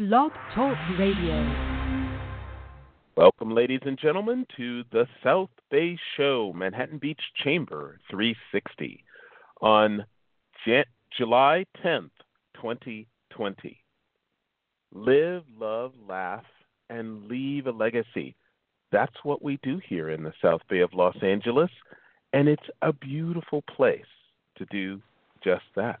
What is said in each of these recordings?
Blog Talk Radio. Welcome, ladies and gentlemen, to the South Bay Show, Manhattan Beach Chamber 360, on July 10th, 2020. Live, love, laugh, and leave a legacy. That's what we do here in the South Bay of Los Angeles, and it's a beautiful place to do just that.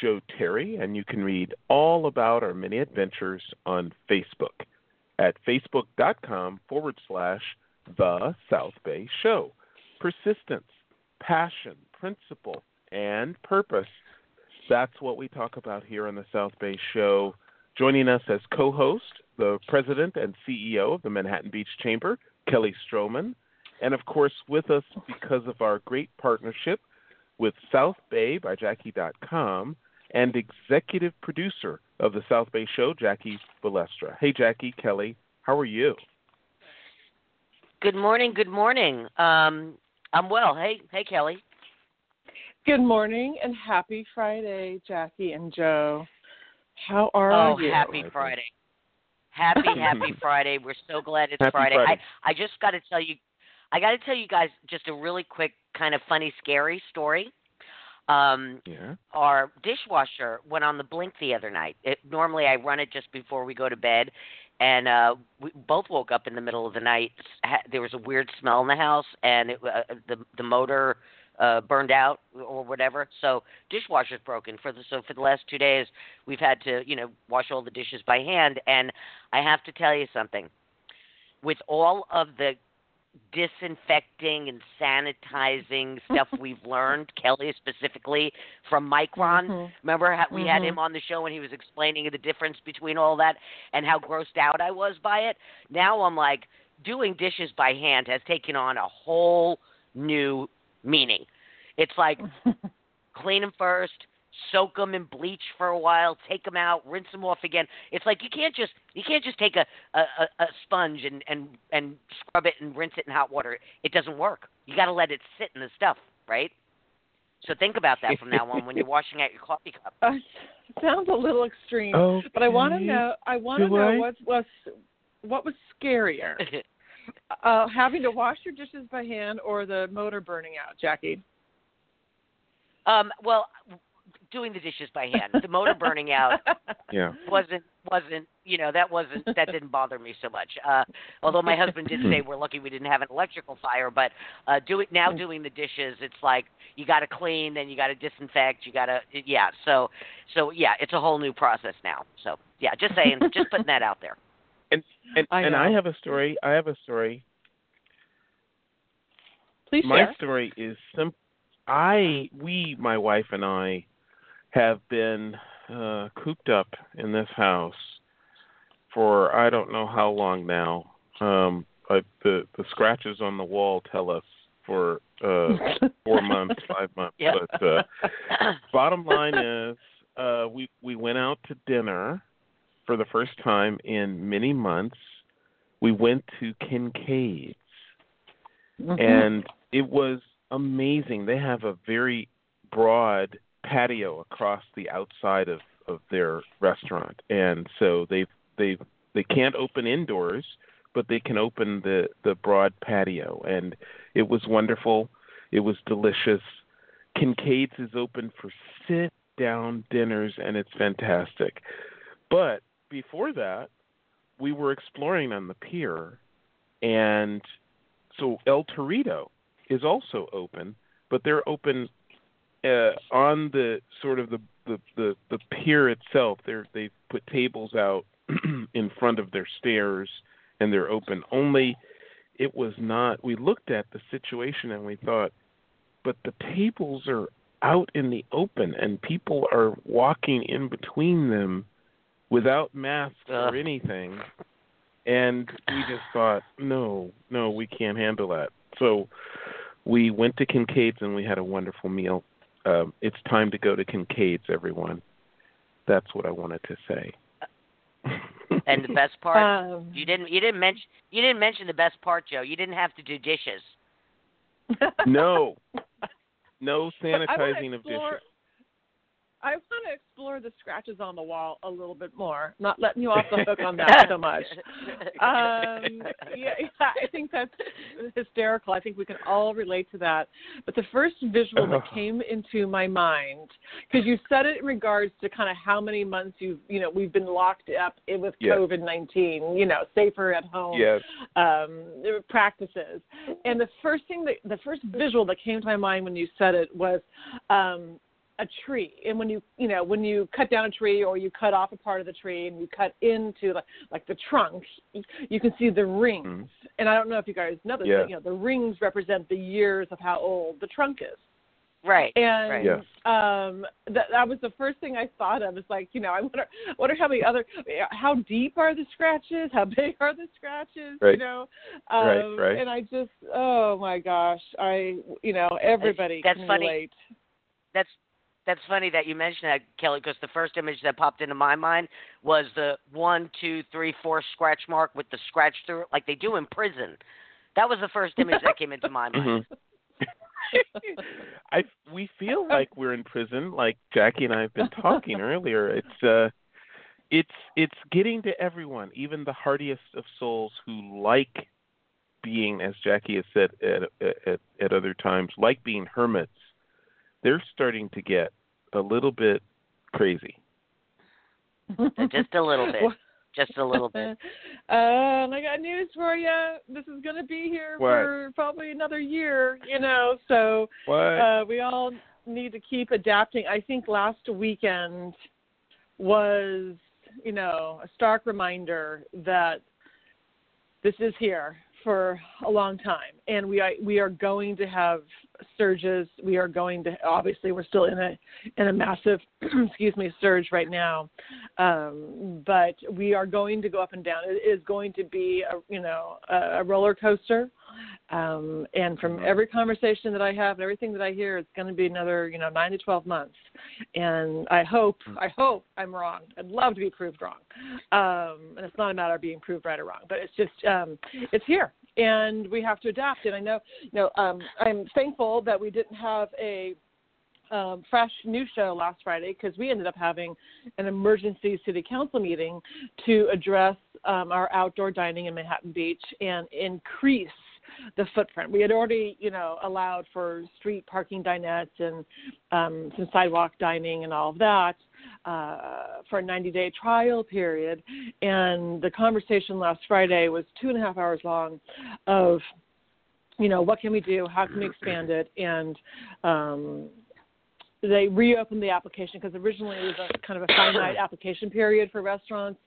Joe Terry, and you can read all about our many adventures on Facebook at facebook.com forward slash The South Bay Show. Persistence, passion, principle, and purpose. That's what we talk about here on the South Bay Show. Joining us as co host, the president and CEO of the Manhattan Beach Chamber, Kelly Stroman. And of course, with us because of our great partnership with South Bay by Jackie.com and executive producer of the South Bay Show, Jackie Balestra. Hey, Jackie, Kelly, how are you? Good morning. Good morning. Um, I'm well. Hey, hey, Kelly. Good morning and happy Friday, Jackie and Joe. How are oh, you? Oh, happy Friday. Happy, happy Friday. We're so glad it's Happy Friday. Friday. I, I just got to tell you, I got to tell you guys just a really quick, kind of funny, scary story. Um, Yeah. our dishwasher went on the blink the other night. It, normally, I run it just before we go to bed, and uh, we both woke up in the middle of the night. Ha- There was a weird smell in the house, and it, uh, the the motor uh, burned out or whatever. So dishwasher's broken. For the so for the last two days, we've had to you know wash all the dishes by hand. And I have to tell you something. With all of the disinfecting and sanitizing stuff we've learned, Kelly specifically from Micron. Mhm. Remember how we had Mhm. him on the show and he was explaining the difference between all that and how grossed out I was by it. Now I'm like, doing dishes by hand has taken on a whole new meaning. It's like clean them first, soak them in bleach for a while, take them out, rinse them off again. It's like you can't just you can't just take a a, a- a sponge and and and scrub it and rinse it in hot water. It doesn't work. You got to let it sit in the stuff, right? So think about that from now on when you're washing out your coffee cup. Uh, sounds a little extreme, but I want to know. I want to know I? what was what was scarier, uh, having to wash your dishes by hand or the motor burning out, Jackie? um, well, doing the dishes by hand, the motor burning out Yeah. wasn't wasn't you know that wasn't that didn't bother me so much. Uh, although my husband did say we're lucky we didn't have an electrical fire, but uh, do it now doing the dishes, it's like you got to clean, then you got to disinfect, you got to yeah. So so yeah, it's a whole new process now. So yeah, just saying, just putting that out there. And and I and. I have a story. I have a story. Please My share. story is simple. I, we, my wife and I, have been uh, cooped up in this house for I don't know how long now. Um, but the the scratches on the wall tell us for uh, four months, five months. Yeah. But uh, bottom line is, uh, we we went out to dinner for the first time in many months we went to Kincaid's, Mhm. and it was amazing. They have a very broad patio across the outside of of their restaurant, and so they've they've they can't open indoors, but they can open the the broad patio, and it was wonderful. It was delicious. Kincaid's is open for sit down dinners, and it's fantastic. But before that, we were exploring on the pier, and so El Torito is also open, but they're open uh, on the sort of the the the, the pier itself. They're they've put tables out in front of their stairs, and they're open. Only it was not. We looked at the situation and we thought, but the tables are out in the open, and people are walking in between them without masks Ugh. or anything. And we just thought, no, no, we can't handle that. So we went to Kincaid's and we had a wonderful meal. Um, it's time to go to Kincaid's, everyone. That's what I wanted to say. And the best part, Um, you didn't you didn't mention you didn't mention the best part, Joe. You didn't have to do dishes. no, no But I wanna sanitizing of dishes. I want to explore the scratches on the wall a little bit more. Not letting you off the hook on that so much. Um, yeah, yeah, I think that's hysterical. I think we can all relate to that. But the first visual that came into my mind, because you said it in regards to kind of how many months you've, you know, we've been locked up with Yes. COVID nineteen. You know, safer at home Yes. um, practices. And the first thing that the first visual that came to my mind when you said it was um, a tree. And when you you know when you cut down a tree or you cut off a part of the tree and you cut into like like the trunk, you can see the rings. Mhm. And I don't know if you guys know this, Yeah. but you know the rings represent the years of how old the trunk is. right. And Right. Yes. um, that that was the first thing I thought of. It's like you know, I wonder, wonder how many other, how deep are the scratches? How big are the scratches? You Right. know, Right, um, right. And I just, oh my gosh, I, you know, everybody That's can funny. relate. That's that's funny that you mentioned that, Kelly, because the first image that popped into my mind was the one, two, three, four scratch mark with the scratch through, it, like they do in prison. That was the first image that came into my mind. Mhm. I we feel like we're in prison, like Jackie and I have been talking earlier. It's uh, it's it's getting to everyone, even the hardiest of souls who like being, as Jackie has said at at, at other times, like being hermits. They're starting to get a little bit crazy. Just a little bit. Just a little bit. Uh, and I got news for you. This is going to be here What? for probably another year, you know. So What? uh, we all need to keep adapting. I think last weekend was, you know, a stark reminder that this is here for a long time, and we are, we are going to have surges. We are going to obviously we're still in a in a massive excuse me surge right now, um, but we are going to go up and down. It is going to be a you know a, roller coaster, um, and from every conversation that I have and everything that I hear, it's going to be another you know nine to twelve months, and I hope I hope I'm wrong. I'd love to be proved wrong, um, and it's not a matter of being proved right or wrong, but it's just um, it's here, and we have to adapt. And I know you know um, I'm thankful that we didn't have a um, fresh new show last Friday because we ended up having an emergency city council meeting to address um, our outdoor dining in Manhattan Beach and increase the footprint. We had already, you know, allowed for street parking dinettes and um, some sidewalk dining and all of that uh, for a 90-day trial period. And the conversation last Friday was two and a half hours long of you know what can we do? How can we expand it? And um, they reopened the application because originally it was a kind of a finite application period for restaurants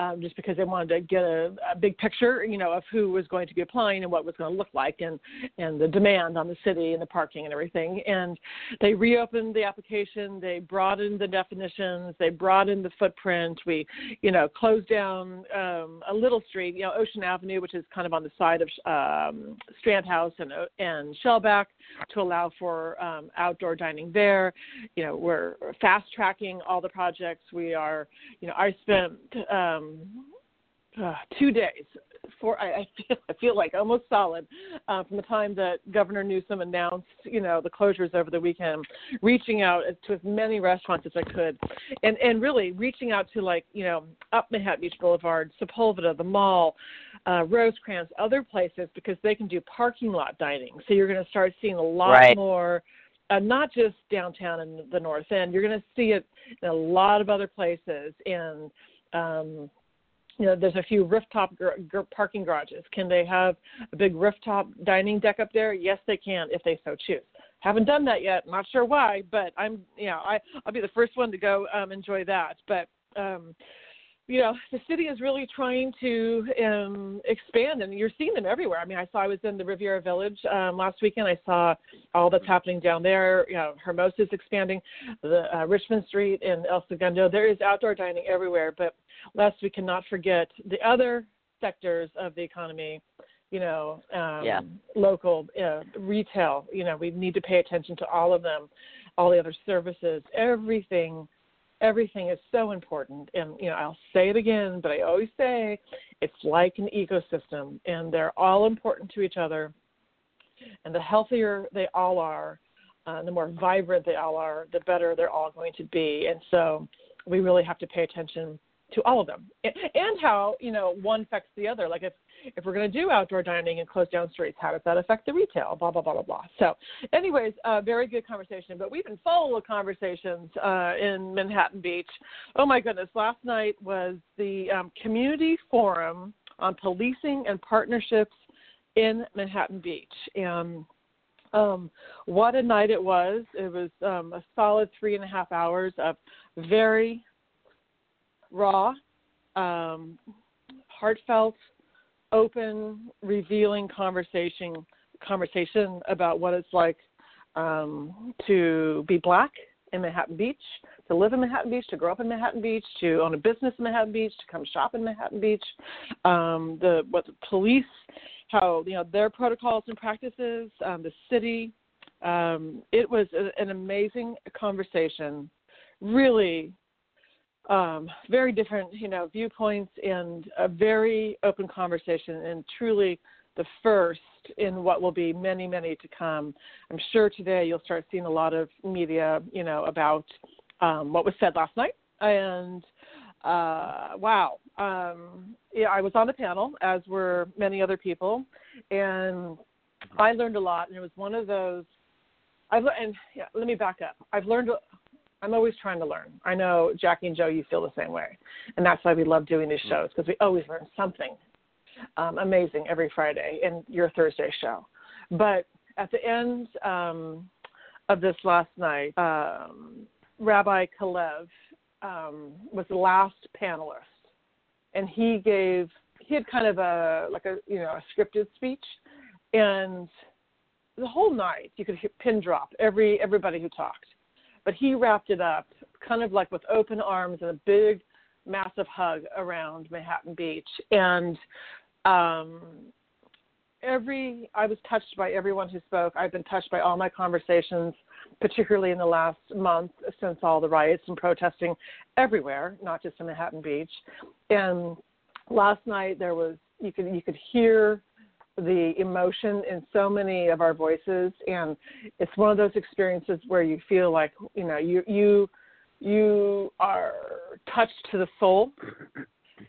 um, just because they wanted to get a, a big picture, you know, of who was going to be applying and what was going to look like, and and the demand on the city and the parking and everything. And they reopened the application. They broadened the definitions. They broadened the footprint. We, you know, closed down um, a little street, you know, Ocean Avenue, which is kind of on the side of um, Strand House and and Shellback, to allow for um, outdoor dining there. You know, we're fast tracking all the projects. We are, you know, I spent. Um, uh, two days for I, I feel I feel like almost solid uh, from the time that Governor Newsom announced you know the closures over the weekend, reaching out to as many restaurants as I could, and and really reaching out to like you know up Manhattan Beach Boulevard, Sepulveda, the mall, uh, Rosecrans, other places because they can do parking lot dining. So you're going to start seeing a lot right. more. Uh, not just downtown and the North End. You're going to see it in a lot of other places, and um, you know, there's a few rooftop gr- gr- parking garages. Can they have a big rooftop dining deck up there? Yes, they can if they so choose. Haven't done that yet. Not sure why, but I'm, you know, I I'll be the first one to go um, enjoy that. But um, you know, the city is really trying to um, expand, and you're seeing them everywhere. I mean, I saw I was in the Riviera Village um, last weekend. I saw all that's happening down there. You know, Hermosa is expanding, the uh, Richmond Street and El Segundo. There is outdoor dining everywhere, but lest we cannot forget the other sectors of the economy. You know, um, Yeah. local uh, retail. You know, we need to pay attention to all of them, all the other services, everything everything is so important. And you know i'll say it again but i always say it's like an ecosystem and they're all important to each other. And the healthier they all are uh, the more vibrant they all are the better they're all going to be. And so we really have to pay attention to all of them. And, how you know one affects the other. Like if if we're going to do outdoor dining and close down streets how does that affect the retail? Blah blah blah blah blah. So anyways uh, very good conversation but we've been full of conversations uh, in manhattan beach. Oh my goodness last night was the um, community forum on policing and partnerships in manhattan beach. And um, what a night it was. It was um, a solid three and a half hours of very raw um, heartfelt open, revealing conversation conversation about what it's like um, to be black in Manhattan Beach, to live in Manhattan Beach, to grow up in Manhattan Beach, to own a business in Manhattan Beach, to come shop in Manhattan Beach, um, the what the police, how you know their protocols and practices, um, the city. Um, it was a, an amazing conversation, really um, very different, you know, viewpoints and a very open conversation, and truly the first in what will be many, many to come. I'm sure today you'll start seeing a lot of media, you know, about um, what was said last night. And uh, wow, um, yeah, I was on the panel, as were many other people, and I learned a lot. And it was one of those. I've and yeah, let me back up. I've learned I'm always trying to learn. I know Jackie and Joe, you feel the same way, and that's why we love doing these shows because we always learn something um, amazing every Friday in your Thursday show. But at the end um, of this last night, um, Rabbi Kalev um, was the last panelist, and he gave he had kind of a like a you know a scripted speech, and the whole night you could hear, pin drop every everybody who talked but he wrapped it up kind of like with open arms and a big massive hug around manhattan beach. And um every i was touched by everyone who spoke. I've been touched by all my conversations particularly in the last month since all the riots and protesting everywhere not just in manhattan beach. And last night there was you could you could hear the emotion in so many of our voices. And it's one of those experiences where you feel like you know you you you are touched to the soul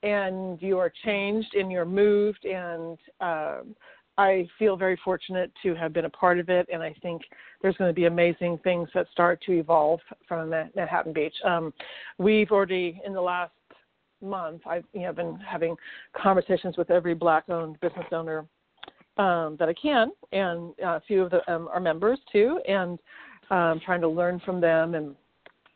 and you are changed and you're moved. And um, I feel very fortunate to have been a part of it, and I think there's going to be amazing things that start to evolve from Manhattan Beach. Um, we've already, in the last month, I've you know, been having conversations with every black-owned business owner um, that I can, and uh, a few of the, um, our members too, and um, trying to learn from them. And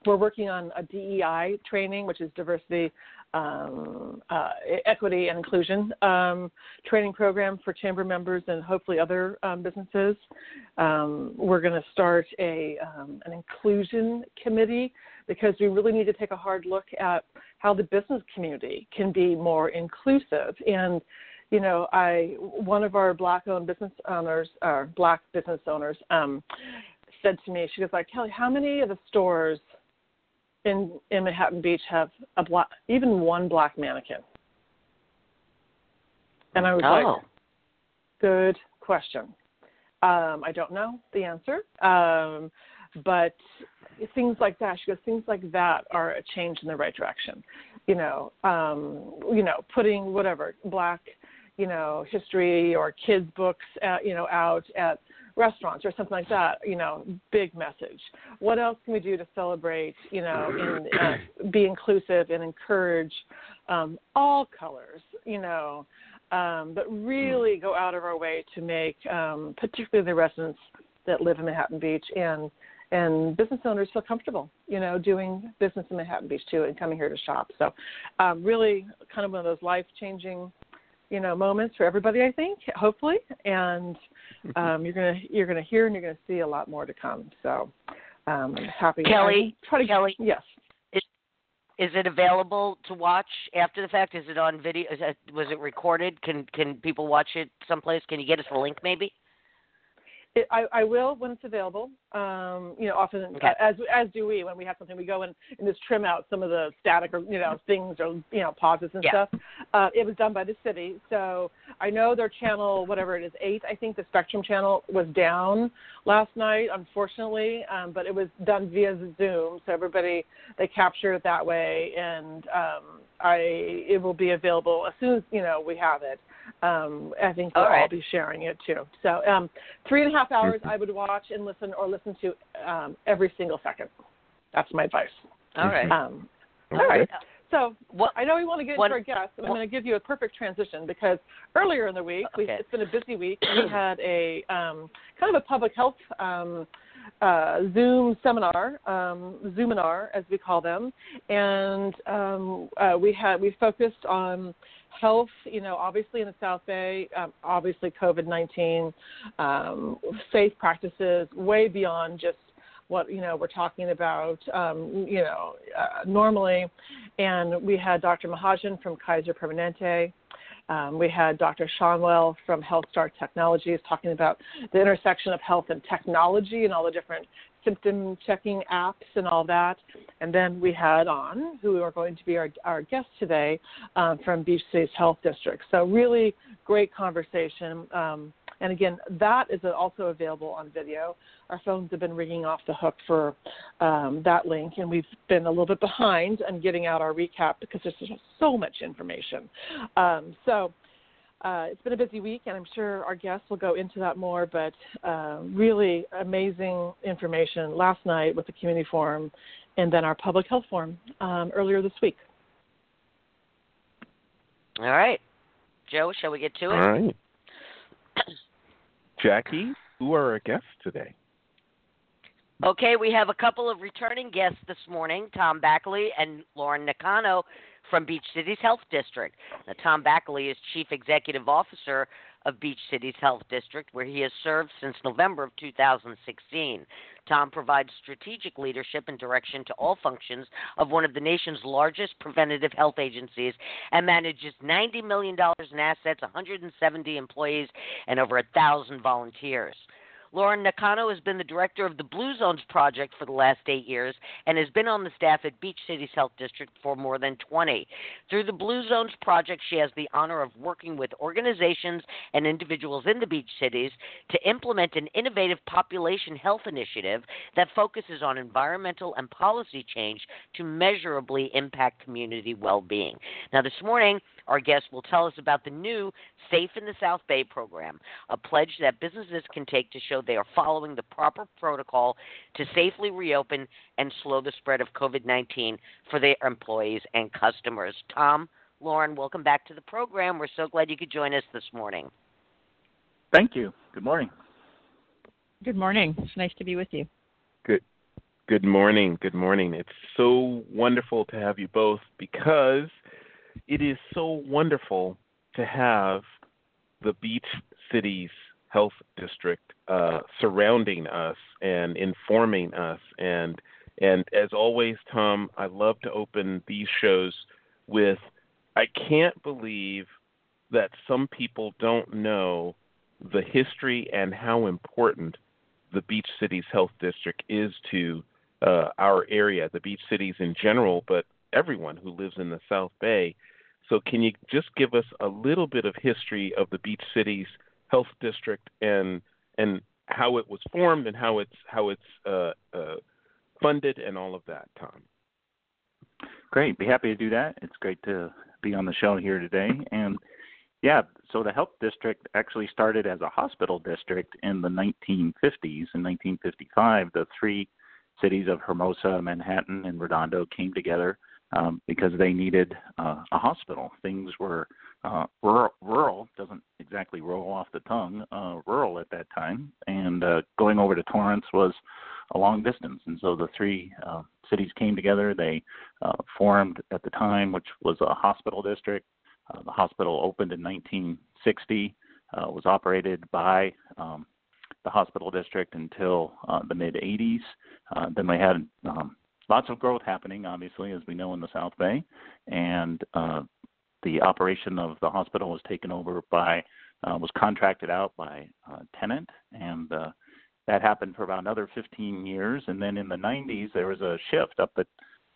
we're working on a DEI training, which is diversity, um, uh, equity, and inclusion um, training program for chamber members and hopefully other um, businesses. Um, we're going to start a an inclusion committee because we really need to take a hard look at how the business community can be more inclusive and you know, I one of our black-owned business owners, or black business owners, um, said to me, she goes like, Kelly, how many of the stores in in Manhattan Beach have a black, even one black mannequin? And I was Oh. like, good question. Um, I don't know the answer, um, but things like that. She goes, things like that are a change in the right direction. You know, um, you know, putting whatever black, you know, history or kids books, at, you know, out at restaurants or something like that. You know, big message. What else can we do to celebrate? You know, and uh, be inclusive and encourage um, all colors. You know, um, but really go out of our way to make, um, particularly the residents that live in Manhattan Beach and and business owners feel comfortable, you know, doing business in Manhattan Beach too and coming here to shop. So, um, really, kind of one of those life changing, you know, moments for everybody. I think, hopefully, and um, you're gonna you're gonna hear and you're gonna see a lot more to come. So, um, I'm happy. Kelly, I try to, Kelly. yes. Is it available to watch after the fact? Is it on video? Is it, was it recorded? Can can people watch it someplace? Can you get us a link maybe? It, I, I will when it's available. Um, you know, often Okay. as as do we when we have something, we go in and just trim out some of the static or you know things or you know pauses and Yeah. stuff. Uh, it was done by the city, so I know their channel, whatever it is, eight. I think the Spectrum channel was down last night, unfortunately, um, but it was done via Zoom, so everybody they captured it that way, and um, I it will be available as soon as you know we have it. Um, I think we'll All right. be sharing it too. So um, three and a half hours I would watch and listen or listen to um, every single second. That's my advice. All right. Um, Okay. all right. So What? I know we want to get What- into our guests, and I'm what- going to give you a perfect transition because earlier in the week, we, it's been a busy week. We had a um, kind of a public health um, uh, Zoom seminar, um, Zoominar as we call them, and um, uh, we had we focused on health. You know, obviously in the South Bay, um, obviously COVID nineteen, um, safe practices, way beyond just what you know we're talking about um, you know uh, normally and we had Dr. Mahajan from Kaiser Permanente. Um, we had Dr. Seanwell from HealthStar Technologies talking about the intersection of health and technology and all the different symptom checking apps and all that. And then we had on, who are going to be our, our guest today, um, from Beach Cities Health District. So, really great conversation. Um, and again, that is also available on video. Our phones have been ringing off the hook for um, that link, and we've been a little bit behind on getting out our recap because there's just so much information. Um, so uh, it's been a busy week, and I'm sure our guests will go into that more. But uh, really amazing information last night with the community forum, and then our public health forum um, earlier this week. All right. Joe, shall we get to it? All right. Jackie, who are our guests today? Okay, we have a couple of returning guests this morning, Tom Bakaly and Lauren Nakano from Beach Cities Health District. Now, Tom Bakaly is Chief Executive Officer of Beach Cities Health District, where he has served since November of 2016. Tom provides strategic leadership and direction to all functions of one of the nation's largest preventative health agencies and manages $90 million in assets, 170 employees, and over 1,000 volunteers. Lauren Nakano has been the director of the Blue Zones Project for the last eight years and has been on the staff at Beach Cities Health District for more than 20. Through the Blue Zones Project, she has the honor of working with organizations and individuals in the beach cities to implement an innovative population health initiative that focuses on environmental and policy change to measurably impact community well being. Now, this morning, our guest will tell us about the new Safe in the South Bay program, a pledge that businesses can take to show they are following the proper protocol to safely reopen and slow the spread of COVID 19 for their employees and customers. Tom, Lauren, welcome back to the program. We're so glad you could join us this morning. Thank you. Good morning. Good morning. It's nice to be with you. Good good morning. Good morning. It's so wonderful to have you both because it is so wonderful to have the Beach Cities Health District uh, surrounding us and informing us and and as always, Tom, I love to open these shows with I can't believe that some people don't know the history and how important the Beach Cities Health District is to uh, our area, the beach cities in general, but everyone who lives in the South Bay. So, can you just give us a little bit of history of the Beach Cities Health District and and how it was formed and how it's how it's uh, uh, funded and all of that, Tom? Great, be happy to do that. It's great to be on the show here today. And yeah, so the health district actually started as a hospital district in the 1950s. In 1955, the three cities of Hermosa, Manhattan, and Redondo came together um, because they needed uh, a hospital. Things were uh, rural, rural, doesn't exactly roll off the tongue, uh, rural at that time, and uh, going over to Torrance was a long distance. And so the three uh, cities came together. They uh, formed at the time, which was a hospital district. Uh, the hospital opened in 1960, uh, was operated by um, the hospital district until uh, the mid 80s. Uh, then we had um, lots of growth happening, obviously, as we know in the South Bay, and uh, the operation of the hospital was taken over by uh, was contracted out by uh, Tenet, and uh, that happened for about another 15 years. And then in the 90s, there was a shift up at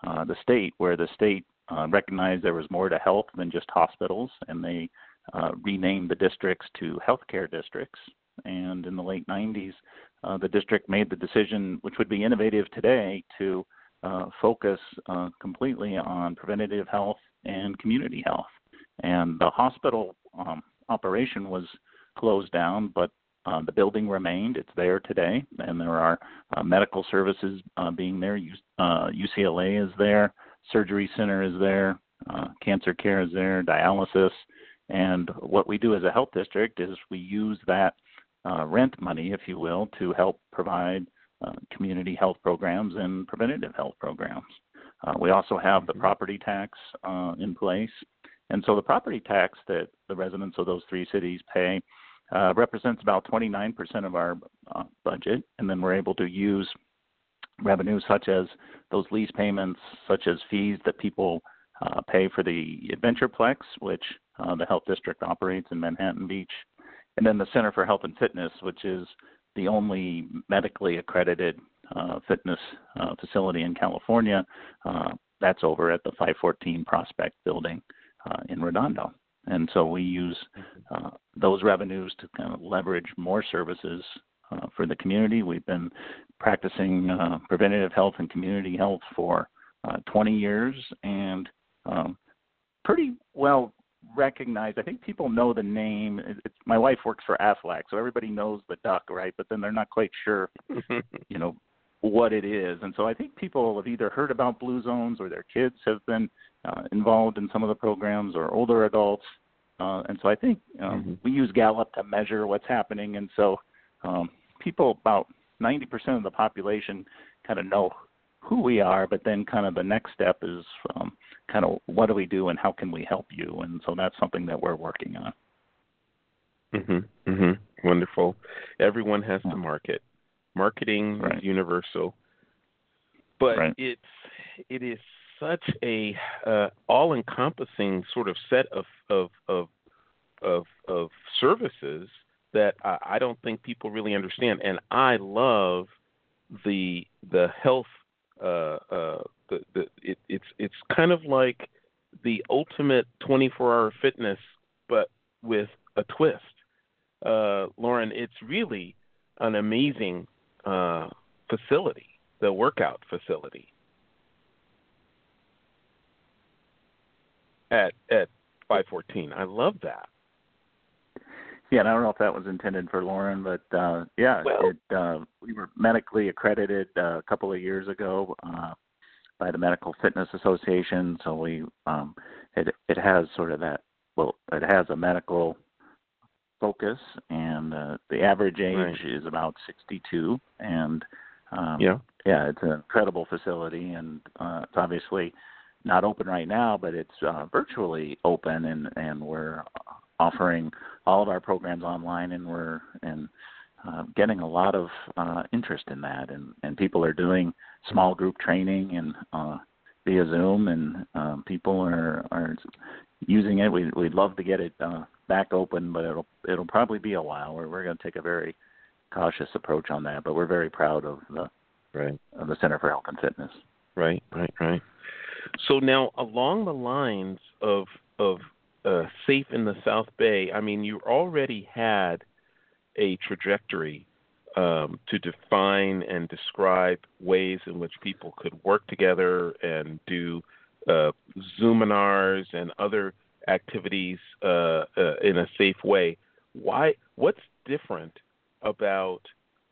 uh, the state where the state uh, recognized there was more to health than just hospitals, and they uh, renamed the districts to healthcare districts. And in the late 90s, uh, the district made the decision, which would be innovative today, to uh, focus uh, completely on preventative health and community health. And the hospital um, operation was closed down, but uh, the building remained. It's there today, and there are uh, medical services uh, being there. U- UCLA uh, is there, surgery center is there, uh, cancer care is there, dialysis. And what we do as a health district is we use that uh, rent money, if you will, to help provide community health programs and preventative health programs. we also have the mm-hmm. property tax in place. And so the property tax that the residents of those three cities pay uh, represents about 29% of our uh, budget, and then we're able to use revenues such as those lease payments, such as fees that people uh, pay for the Adventureplex, which uh, the health district operates in Manhattan Beach, and then the Center for Health and Fitness, which is the only medically accredited uh, fitness uh, facility in California. that's over at the 514 Prospect Building in Redondo. And so we use mm-hmm. uh, those revenues to kind of leverage more services uh, for the community. We've been practicing uh, preventative health and community health for uh, 20 years and um, pretty well recognized. I think people know the name. It's, my wife works for Aflac, so everybody knows the duck, right? But then they're not quite sure, you know, what it is. And so I think people have either heard about blue zones or their kids have been uh, involved in some of the programs or older adults. Uh, and so I think um, mm-hmm. we use Gallup to measure what's happening. And so um, people, about 90% of the population, kind of know who we are, but then kind of the next step is um, kind of what do we do and how can we help you? And so that's something that we're working on. Mhm. Mhm. Wonderful. Everyone has to market. Marketing right. is universal, but right. it's it is such a uh, all-encompassing sort of set of of of of, of services that I, I don't think people really understand. And I love the the health. Uh, uh, the, the it, it's it's kind of like the ultimate 24-hour fitness, but with a twist. Uh, Lauren, it's really an amazing uh, facility, the workout facility at at 514. I love that. Yeah, and I don't know if that was intended for Lauren, but uh, yeah, well, it, uh, we were medically accredited uh, a couple of years ago uh, by the Medical Fitness Association. So we um, it it has sort of that. Well, it has a medical focus, and uh, the average age right. is about 62. And um, yeah, yeah, it's an incredible facility, and uh, it's obviously not open right now, but it's uh, virtually open, and and we're offering all of our programs online, and we're and uh, getting a lot of uh, interest in that, and and people are doing small group training and uh, via Zoom, and um, people are are using it. We we'd love to get it uh, back open, but it'll it'll probably be a while. We're we're going to take a very cautious approach on that, but we're very proud of the right of the Center for Health and Fitness. Right, right, right. So now along the lines of of uh, safe in the South Bay, I mean, you already had a trajectory um, to define and describe ways in which people could work together and do uh, Zoominars and other activities uh, uh, in a safe way. Why? What's different about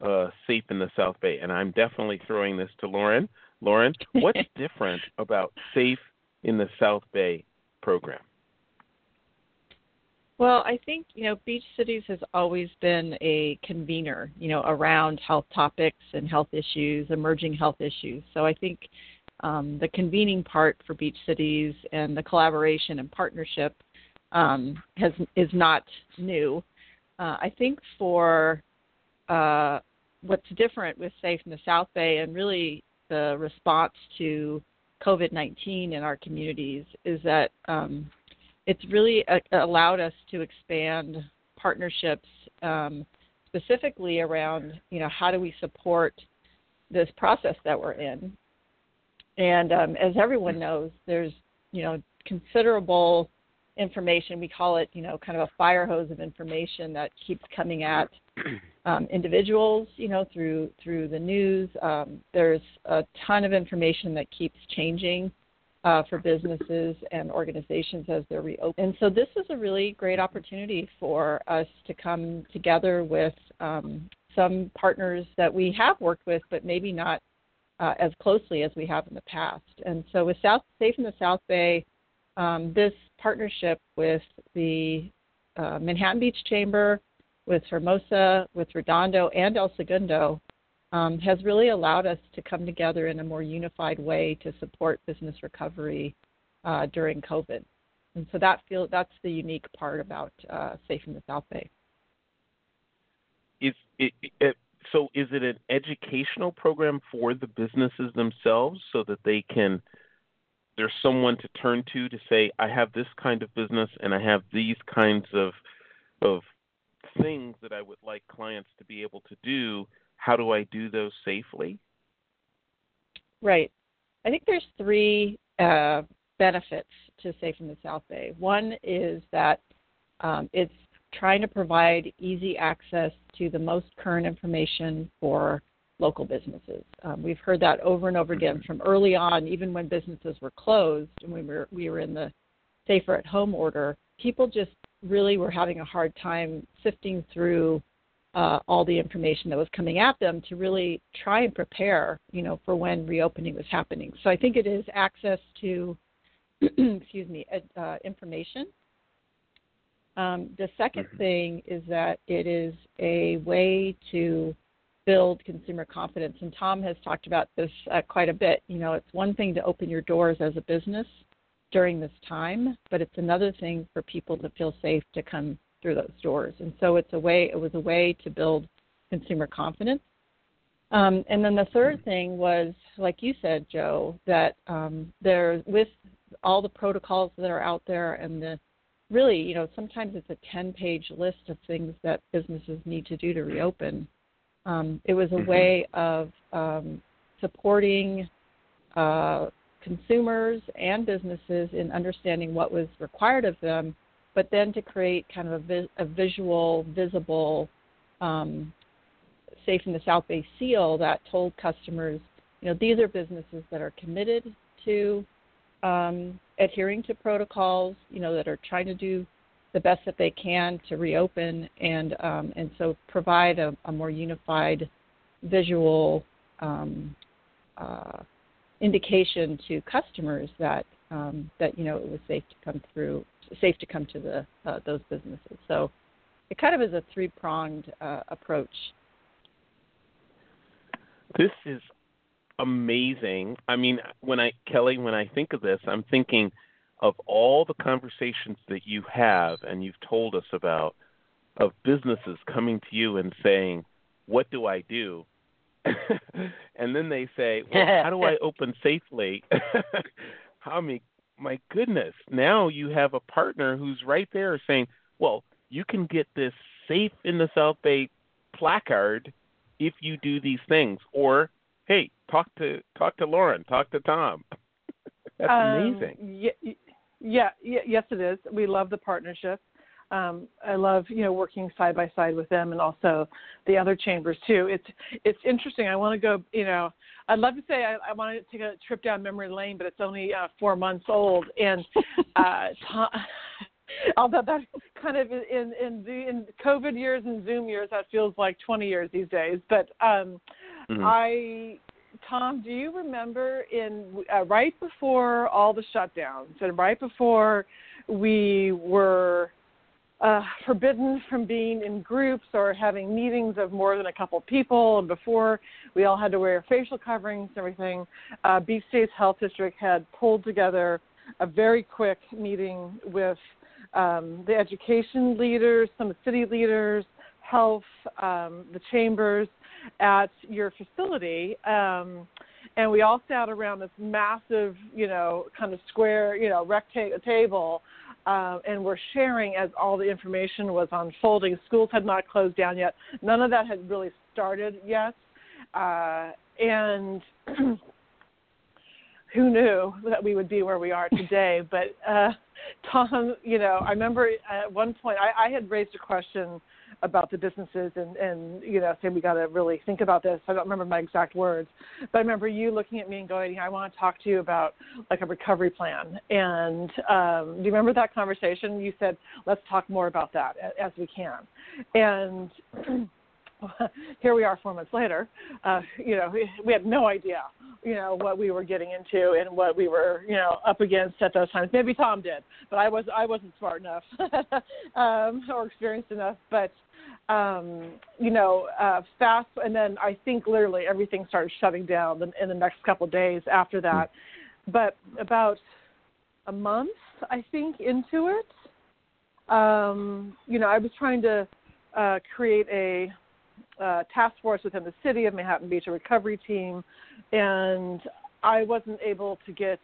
uh, Safe in the South Bay? And I'm definitely throwing this to Lauren. Lauren, what's different about Safe in the South Bay program? Well, I think you know Beach Cities has always been a convener, you know, around health topics and health issues, emerging health issues. So I think um, the convening part for Beach Cities and the collaboration and partnership um, has is not new. Uh, I think for uh, what's different with Safe in the South Bay and really the response to COVID 19 in our communities is that um, it's really a, uh, allowed us to expand partnerships um, specifically around, you know, how do we support this process that we're in. And um, as everyone knows, there's, you know, considerable information. We call it, you know, kind of a fire hose of information that keeps coming at um, individuals, you know, through through the news. Um, there's a ton of information that keeps changing uh, for businesses and organizations as they're reopened. And so this is a really great opportunity for us to come together with um, some partners that we have worked with, but maybe not uh, as closely as we have in the past. And so with South Safe in the South Bay, um, this partnership with the uh, Manhattan Beach Chamber, with Hermosa, with Redondo, and El Segundo um, has really allowed us to come together in a more unified way to support business recovery uh, during COVID. And so that feel that's the unique part about uh, Safe in the South Bay. It, it, so? Is it an educational program for the businesses themselves, so that they can? There's someone to turn to to say, I have this kind of business and I have these kinds of of things that I would like clients to be able to do how do I do those safely? Right. I think there's three uh, benefits to Safe in the South Bay. One is that um, it's trying to provide easy access to the most current information for local businesses. Um, we've heard that over and over again from early on, even when businesses were closed and we were we were in the safer at home order. People just really were having a hard time sifting through uh, all the information that was coming at them to really try and prepare, you know, for when reopening was happening. So I think it is access to, excuse me, uh, information. Um, the 2nd mm-hmm. thing is that it is a way to build consumer confidence, and Tom has talked about this uh, quite a bit. You know, it's one thing to open your doors as a business during this time, but it's another thing for people to feel safe to come through those doors. And so it's a way it was a way to build consumer confidence. Um, and then the third thing was, like you said, Joe, that um, there with all the protocols that are out there and the really, you know, sometimes it's a 10-page list of things that businesses need to do to reopen. Um, it was a mm-hmm. way of um, supporting uh, consumers and businesses in understanding what was required of them but then to create kind of a, vi- a visual, visible, um, safe in the South Bay seal that told customers, you know, these are businesses that are committed to um, adhering to protocols, you know, that are trying to do the best that they can to reopen and um, and so provide a, a more unified visual um, uh, indication to customers that um, that you know it was safe to come through safe to come to the uh, those businesses. So it kind of is a three pronged uh, approach. This is amazing. I mean, when I Kelly, when I think of this, I'm thinking of all the conversations that you have and you've told us about of businesses coming to you and saying, "What do I do?" and then they say, "Well, how do I open safely?" how many my goodness, now you have a partner who's right there saying, well, you can get this safe in the South Bay placard if you do these things. Or, hey, talk to talk to Lauren, talk to Tom. That's um, amazing. Yeah, Yeah, yes, it is. We love the partnership. Um, I love you know working side by side with them and also the other chambers too. It's it's interesting. I want to go. You know, I'd love to say I, I want to take a trip down memory lane, but it's only uh, four months old, and uh, Tom, although that kind of in in the in COVID years and Zoom years, that feels like 20 years these days. But um, mm-hmm. I Tom, do you remember in uh, right before all the shutdowns and right before we were uh, forbidden from being in groups or having meetings of more than a couple people, and before we all had to wear facial coverings and everything, uh, Beach Cities Health District had pulled together a very quick meeting with um, the education leaders, some city leaders, health, um, the chambers, at your facility. Um, and we all sat around this massive, you know, kind of square, you know, rectangle table, uh, and we're sharing as all the information was unfolding. Schools had not closed down yet. None of that had really started yet, uh, and who knew that we would be where we are today? but uh, Tom, you know, I remember at one point I, I had raised a question about the businesses and and you know saying we got to really think about this. I don't remember my exact words, but I remember you looking at me and going, "I want to talk to you about like a recovery plan." And um, do you remember that conversation? You said, "Let's talk more about that as we can." And here we are four months later. Uh, you know, we, we had no idea, you know, what we were getting into and what we were, you know, up against at those times. Maybe Tom did, but I was I wasn't smart enough um, or experienced enough. But um, you know, uh, fast, and then I think literally everything started shutting down in, in the next couple of days after that. But about a month, I think, into it, um, you know, I was trying to uh, create a uh, task force within the city of Manhattan Beach, a recovery team, and I wasn't able to get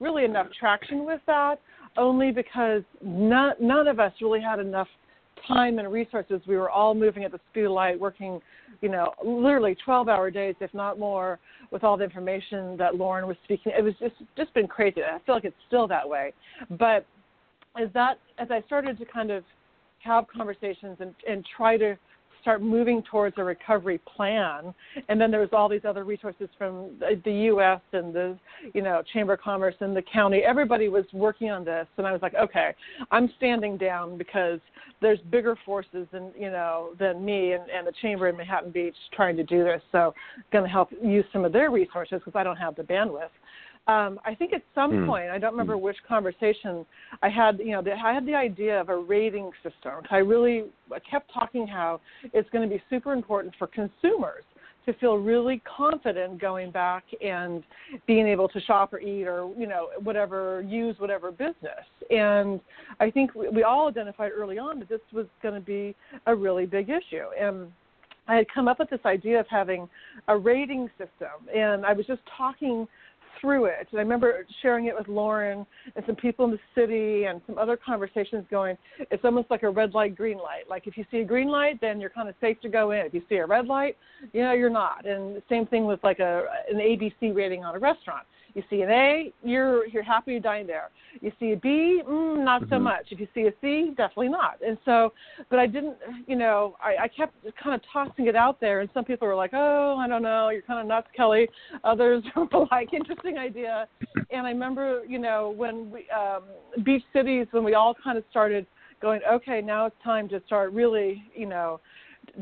really enough traction with that, only because none, none of us really had enough time and resources. We were all moving at the speed of light, working, you know, literally 12-hour days, if not more, with all the information that Lauren was speaking. It was just just been crazy. I feel like it's still that way. But as that as I started to kind of have conversations and, and try to start moving towards a recovery plan. And then there was all these other resources from the U.S. and the, you know, Chamber of Commerce and the county. Everybody was working on this, and I was like, okay, I'm standing down because there's bigger forces than you know than me and, and the Chamber in Manhattan Beach trying to do this. So, going to help use some of their resources because I don't have the bandwidth um, I think at some mm. point, I don't remember mm. which conversation I had. You know, the, I had the idea of a rating system. I really I kept talking how it's going to be super important for consumers to feel really confident going back and being able to shop or eat or you know whatever use whatever business and i think we, we all identified early on that this was going to be a really big issue and i had come up with this idea of having a rating system and i was just talking through it. And I remember sharing it with Lauren and some people in the city and some other conversations going, it's almost like a red light, green light. Like if you see a green light, then you're kind of safe to go in. If you see a red light, you know, you're not. And same thing with like a an ABC rating on a restaurant. You see an A, you're you're happy to dine there. You see a B, mm, not mm-hmm. so much. If you see a C, definitely not. And so, but I didn't, you know, I, I kept kind of tossing it out there, and some people were like, "Oh, I don't know, you're kind of nuts, Kelly." Others were like, "Interesting idea." And I remember, you know, when we um, beach cities, when we all kind of started going, "Okay, now it's time to start really, you know."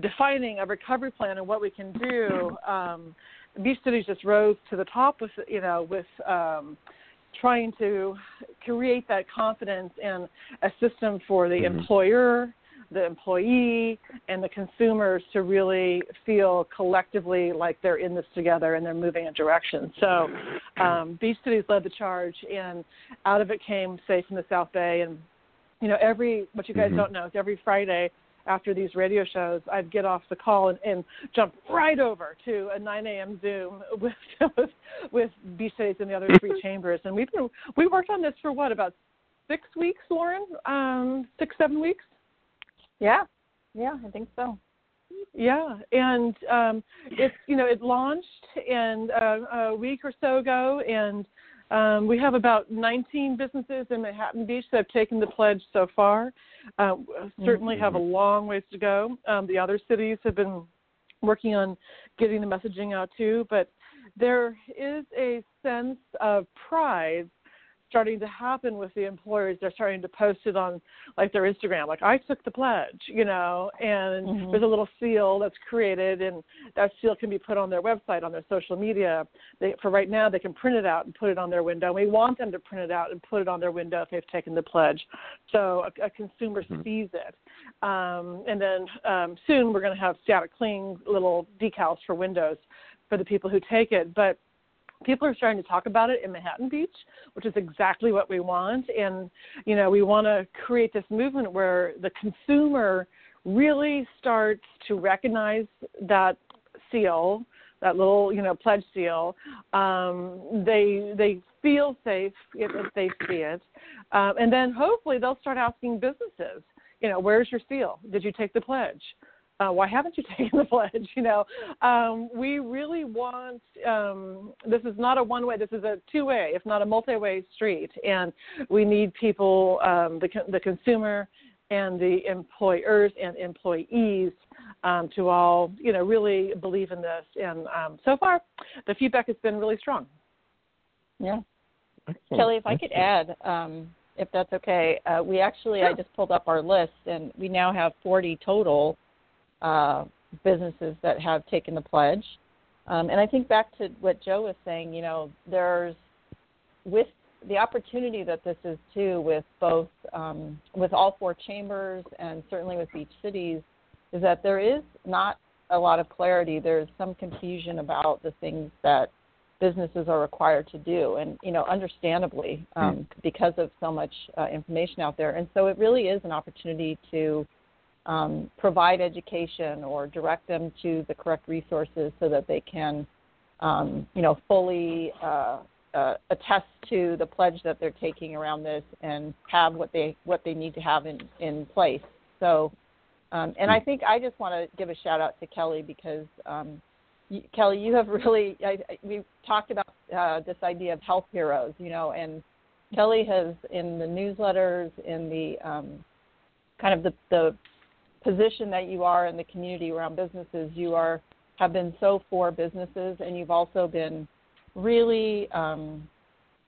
defining a recovery plan and what we can do um, Beach Cities just rose to the top with you know with um, trying to create that confidence in a system for the mm-hmm. employer, the employee, and the consumers to really feel collectively like they're in this together and they're moving in direction. So um, Beach Cities led the charge, and out of it came Safe in the South Bay and you know every what you guys mm-hmm. don't know is every Friday after these radio shows, I'd get off the call and, and jump right over to a 9 a.m. Zoom with with, with B States and the other three chambers. And we've been we worked on this for what about six weeks, Lauren? Um, six seven weeks? Yeah, yeah, I think so. Yeah, and um, it you know it launched and uh, a week or so ago, and Um, we have about 19 businesses in Manhattan Beach that have taken the pledge so far. Uh, certainly mm-hmm. have a long ways to go. Um, the other cities have been working on getting the messaging out too, but there is a sense of pride starting to happen with the employers. They're starting to post it on like their Instagram, like I took the pledge, you know, and mm-hmm. there's a little seal that's created, and that seal can be put on their website, on their social media. They, for right now, they can print it out and put it on their window. We want them to print it out and put it on their window if they've taken the pledge, so a, a consumer mm-hmm. sees it. Um, and then um, soon we're going to have static cling little decals for windows for the people who take it, but people are starting to talk about it in Manhattan Beach, which is exactly what we want. And, you know, we want to create this movement where the consumer really starts to recognize that seal, that little, you know, pledge seal. Um, they they feel safe if, they see it, um, and then hopefully they'll start asking businesses, you know, where's your seal? Did you take the pledge? Uh, why haven't you taken the pledge? You know, um, we really want. Um, this is not a one-way. This is a two-way, if not a multi-way street, and we need people, um, the the consumer, and the employers and employees um, to all, you know, really believe in this. And um, so far, the feedback has been really strong. Yeah. Excellent. Kelly, if I could add, um, if that's okay, uh, we actually I just pulled up our list, and we now have 40 total uh, businesses that have taken the pledge. Um, and I think back to what Joe was saying, you know, there's with the opportunity that this is too with both um, with all four chambers and certainly with beach cities is that there is not a lot of clarity. There's some confusion about the things that businesses are required to do, and you know, understandably, um, mm. because of so much uh, information out there. And so, it really is an opportunity to um, provide education or direct them to the correct resources so that they can, um, you know, fully uh, uh, attest to the pledge that they're taking around this and have what they what they need to have in in place. So, um, and I think I just want to give a shout out to Kelly because. Um, Kelly, you have really. I, we've talked about uh, this idea of health heroes, you know, and Kelly has in the newsletters, in the um, kind of the, the position that you are in the community around businesses, you are have been so for businesses, and you've also been really um,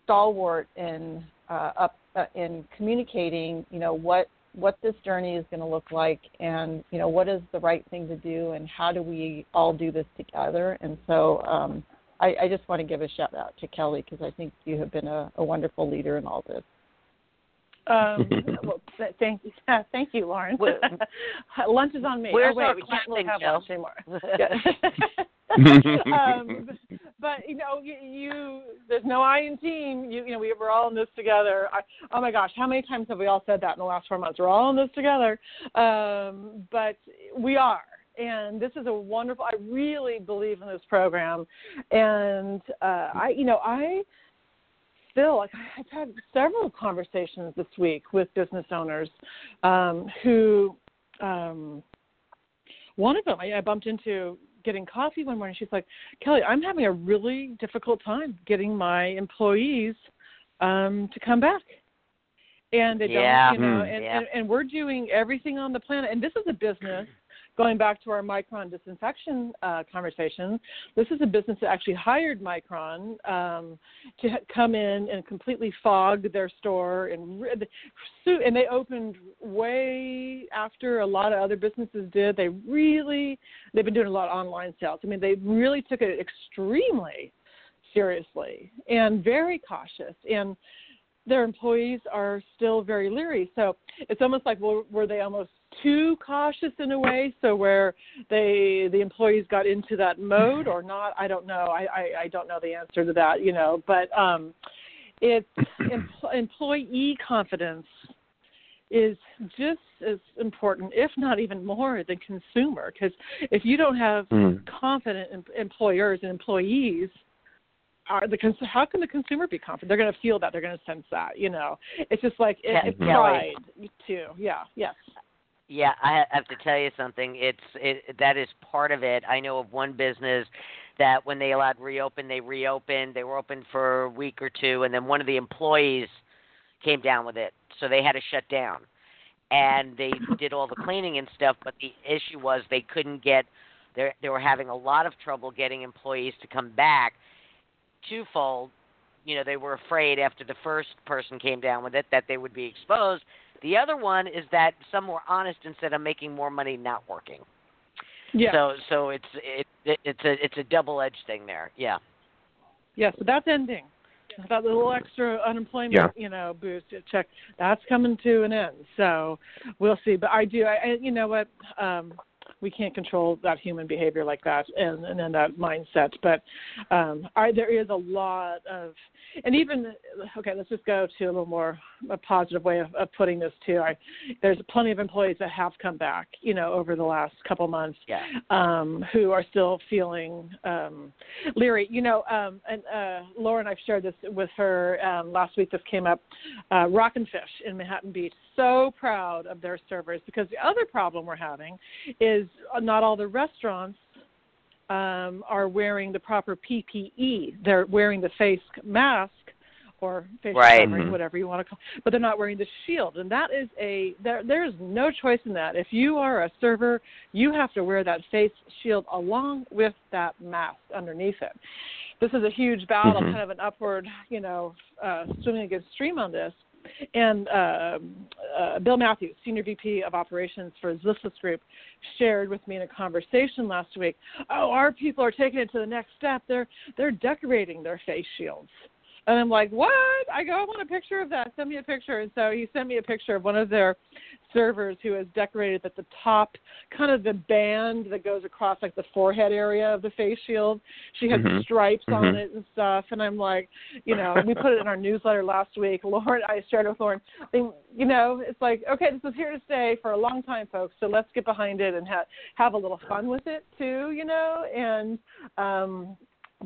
stalwart in uh, up uh, in communicating. You know what what this journey is going to look like, and you know what is the right thing to do, and how do we all do this together. And so. Um, I, I just want to give a shout out to Kelly because I think you have been a, a wonderful leader in all this. Um, well, thank you, thank you, Lauren. lunch is on me. Where's oh, wait, our we can't really have lunch anymore. um, but you know, you, you there's no I in team. You, you know, we we're all in this together. I, oh my gosh, how many times have we all said that in the last four months? We're all in this together. Um, but we are and this is a wonderful i really believe in this program and uh i you know i still like I've had several conversations this week with business owners um, who um, one of them I, I bumped into getting coffee one morning. She's like, Kelly, I'm having a really difficult time getting my employees um, to come back. And they yeah. don't, you know, mm, and, yeah. and, and we're doing everything on the planet. And this is a business going back to our Micron disinfection uh, conversation, this is a business that actually hired Micron um, to ha- come in and completely fog their store and and they opened way after a lot of other businesses did. They really they've been doing a lot of online sales. I mean, they really took it extremely seriously and very cautious and their employees are still very leery. So it's almost like well, were they almost too cautious in a way so where they the employees got into that mode or not i don't know i i, I don't know the answer to that you know but um it's em- employee confidence is just as important if not even more than consumer because if you don't have mm. confident em- employers and employees are the cons- how can the consumer be confident? They're going to feel that. They're going to sense that. You know, it's just like it, it's pride too. Yeah. Yes. Yeah, I have to tell you something. It's it that is part of it. I know of one business that when they allowed reopen, they reopened. They were open for a week or two, and then one of the employees came down with it, so they had to shut down. And they did all the cleaning and stuff, but the issue was they couldn't get. They they were having a lot of trouble getting employees to come back. Twofold, you know, they were afraid after the first person came down with it that they would be exposed. The other one is that some were honest and said, "I'm making more money not working." Yeah. So so it's it, it it's a it's a double edged thing there. Yeah. Yeah, so that's ending. That little extra unemployment, Yeah. you know, boost check, that's coming to an end. So we'll see. But I do, I, I you know what, um, we can't control that human behavior like that and and then that mindset. But um, I, there is a lot of, and even okay, let's just go to a little more a positive way of, of putting this too. I, there's plenty of employees that have come back, you know, over the last couple months Yeah. um, who are still feeling um, leery. You know, um, and uh, Lauren, I've shared this with her um, last week. This came up. Uh, Rock and Fish in Manhattan Beach, so proud of their servers because the other problem we're having is not all the restaurants um, are wearing the proper PPE. They're wearing the face mask or face Right. covering, Mhm. whatever you want to call, but they're not wearing the shield, and that is a there. There's no choice in that. If you are a server, you have to wear that face shield along with that mask underneath it. This is a huge battle, Mhm. kind of an upward, you know, uh, swimming against stream on this. And uh, uh, Bill Matthews, Senior VP of Operations for Zislis Group, shared with me in a conversation last week. Oh, our people are taking it to the next step. They're they're decorating their face shields. And I'm like, what? I go, I want a picture of that. Send me a picture. And so he sent me a picture of one of their servers who has decorated at the top, kind of the band that goes across like the forehead area of the face shield. She had Mhm. stripes on Mhm. it and stuff. And I'm like, you know, we put it in our newsletter last week. Lauren, I shared it with Lauren. Think, you know, it's like, okay, this is here to stay for a long time, folks. So let's get behind it and ha- have a little fun with it too, you know. And um,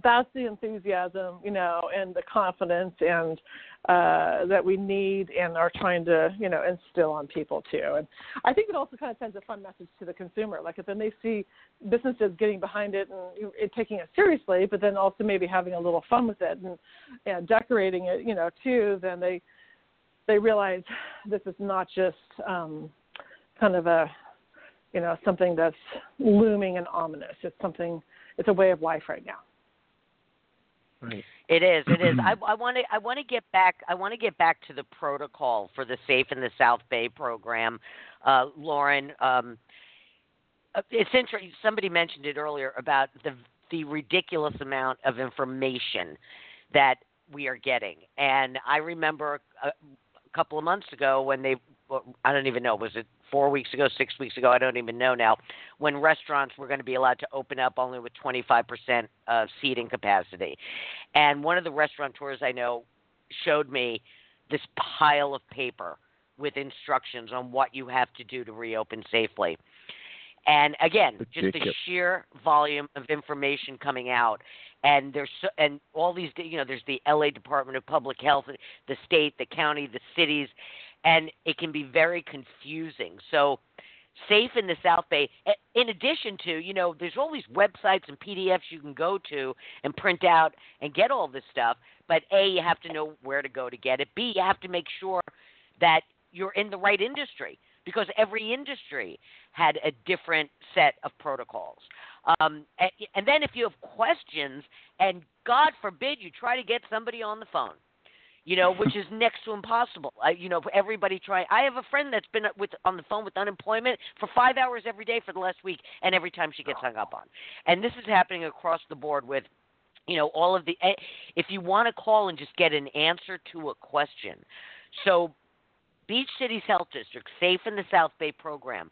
that's the enthusiasm, you know, and the confidence and uh, that we need and are trying to, you know, instill on people too. And I think it also kind of sends a fun message to the consumer. Like if then they see businesses getting behind it and it, taking it seriously, but then also maybe having a little fun with it and, and decorating it, you know, too, then they they realize this is not just um, kind of a, you know, something that's looming and ominous. It's something. It's a way of life right now. Right. It is. It is. I, I want to. I want to get back. I want to get back to the protocol for the Safe in the South Bay program, uh, Lauren. Um, uh, it's interesting. Somebody mentioned it earlier about the the ridiculous amount of information that we are getting, and I remember a, a couple of months ago when they. well, I don't even know. Was it four weeks ago, six weeks ago? I don't even know now. When restaurants were going to be allowed to open up only with 25% of seating capacity. And one of the restaurateurs I know showed me this pile of paper with instructions on what you have to do to reopen safely. And again, just the sheer volume of information coming out, and there's so, and all these you know there's the LA Department of Public Health, the state, the county, the cities, and it can be very confusing. So safe in the South Bay. In addition to, you know, there's all these websites and PDFs you can go to and print out and get all this stuff. But A, you have to know where to go to get it. B, you have to make sure that you're in the right industry because every industry had a different set of protocols. Um, and, and then if you have questions, and God forbid you try to get somebody on the phone, you know, which is next to impossible. I, you know, everybody trying. I have a friend that's been with on the phone with unemployment for five hours every day for the last week, and every time she gets hung up on. And this is happening across the board with, you know, all of the. eh, If you want to call and just get an answer to a question, so Beach Cities Health District, Safe in the South Bay program.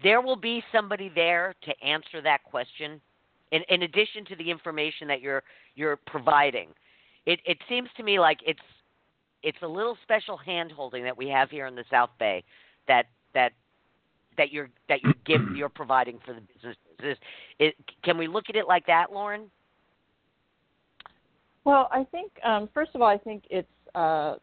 There will be somebody there to answer that question, in, in addition to the information that you're you're providing it it seems to me like it's it's a little special hand holding that we have here in the South Bay that that that you're that you give you're providing for the businesses. Is, it, can we look at it like that, Lauren? Well, I think um, first of all, I think it's uh,